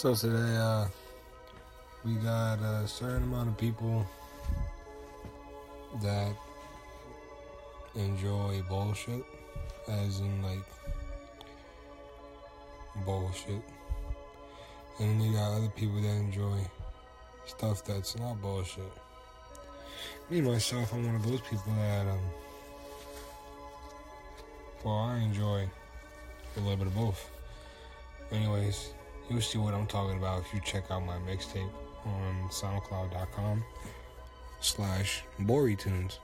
So today, uh, we got a certain amount of people that enjoy bullshit, as in like bullshit, and then you got other people that enjoy stuff that's not bullshit. Me myself, I'm one of those people that um, well, I enjoy a little bit of both. Anyways, you'll see what I'm talking about if you check out my mixtape on SoundCloud.com slash BoriTunes.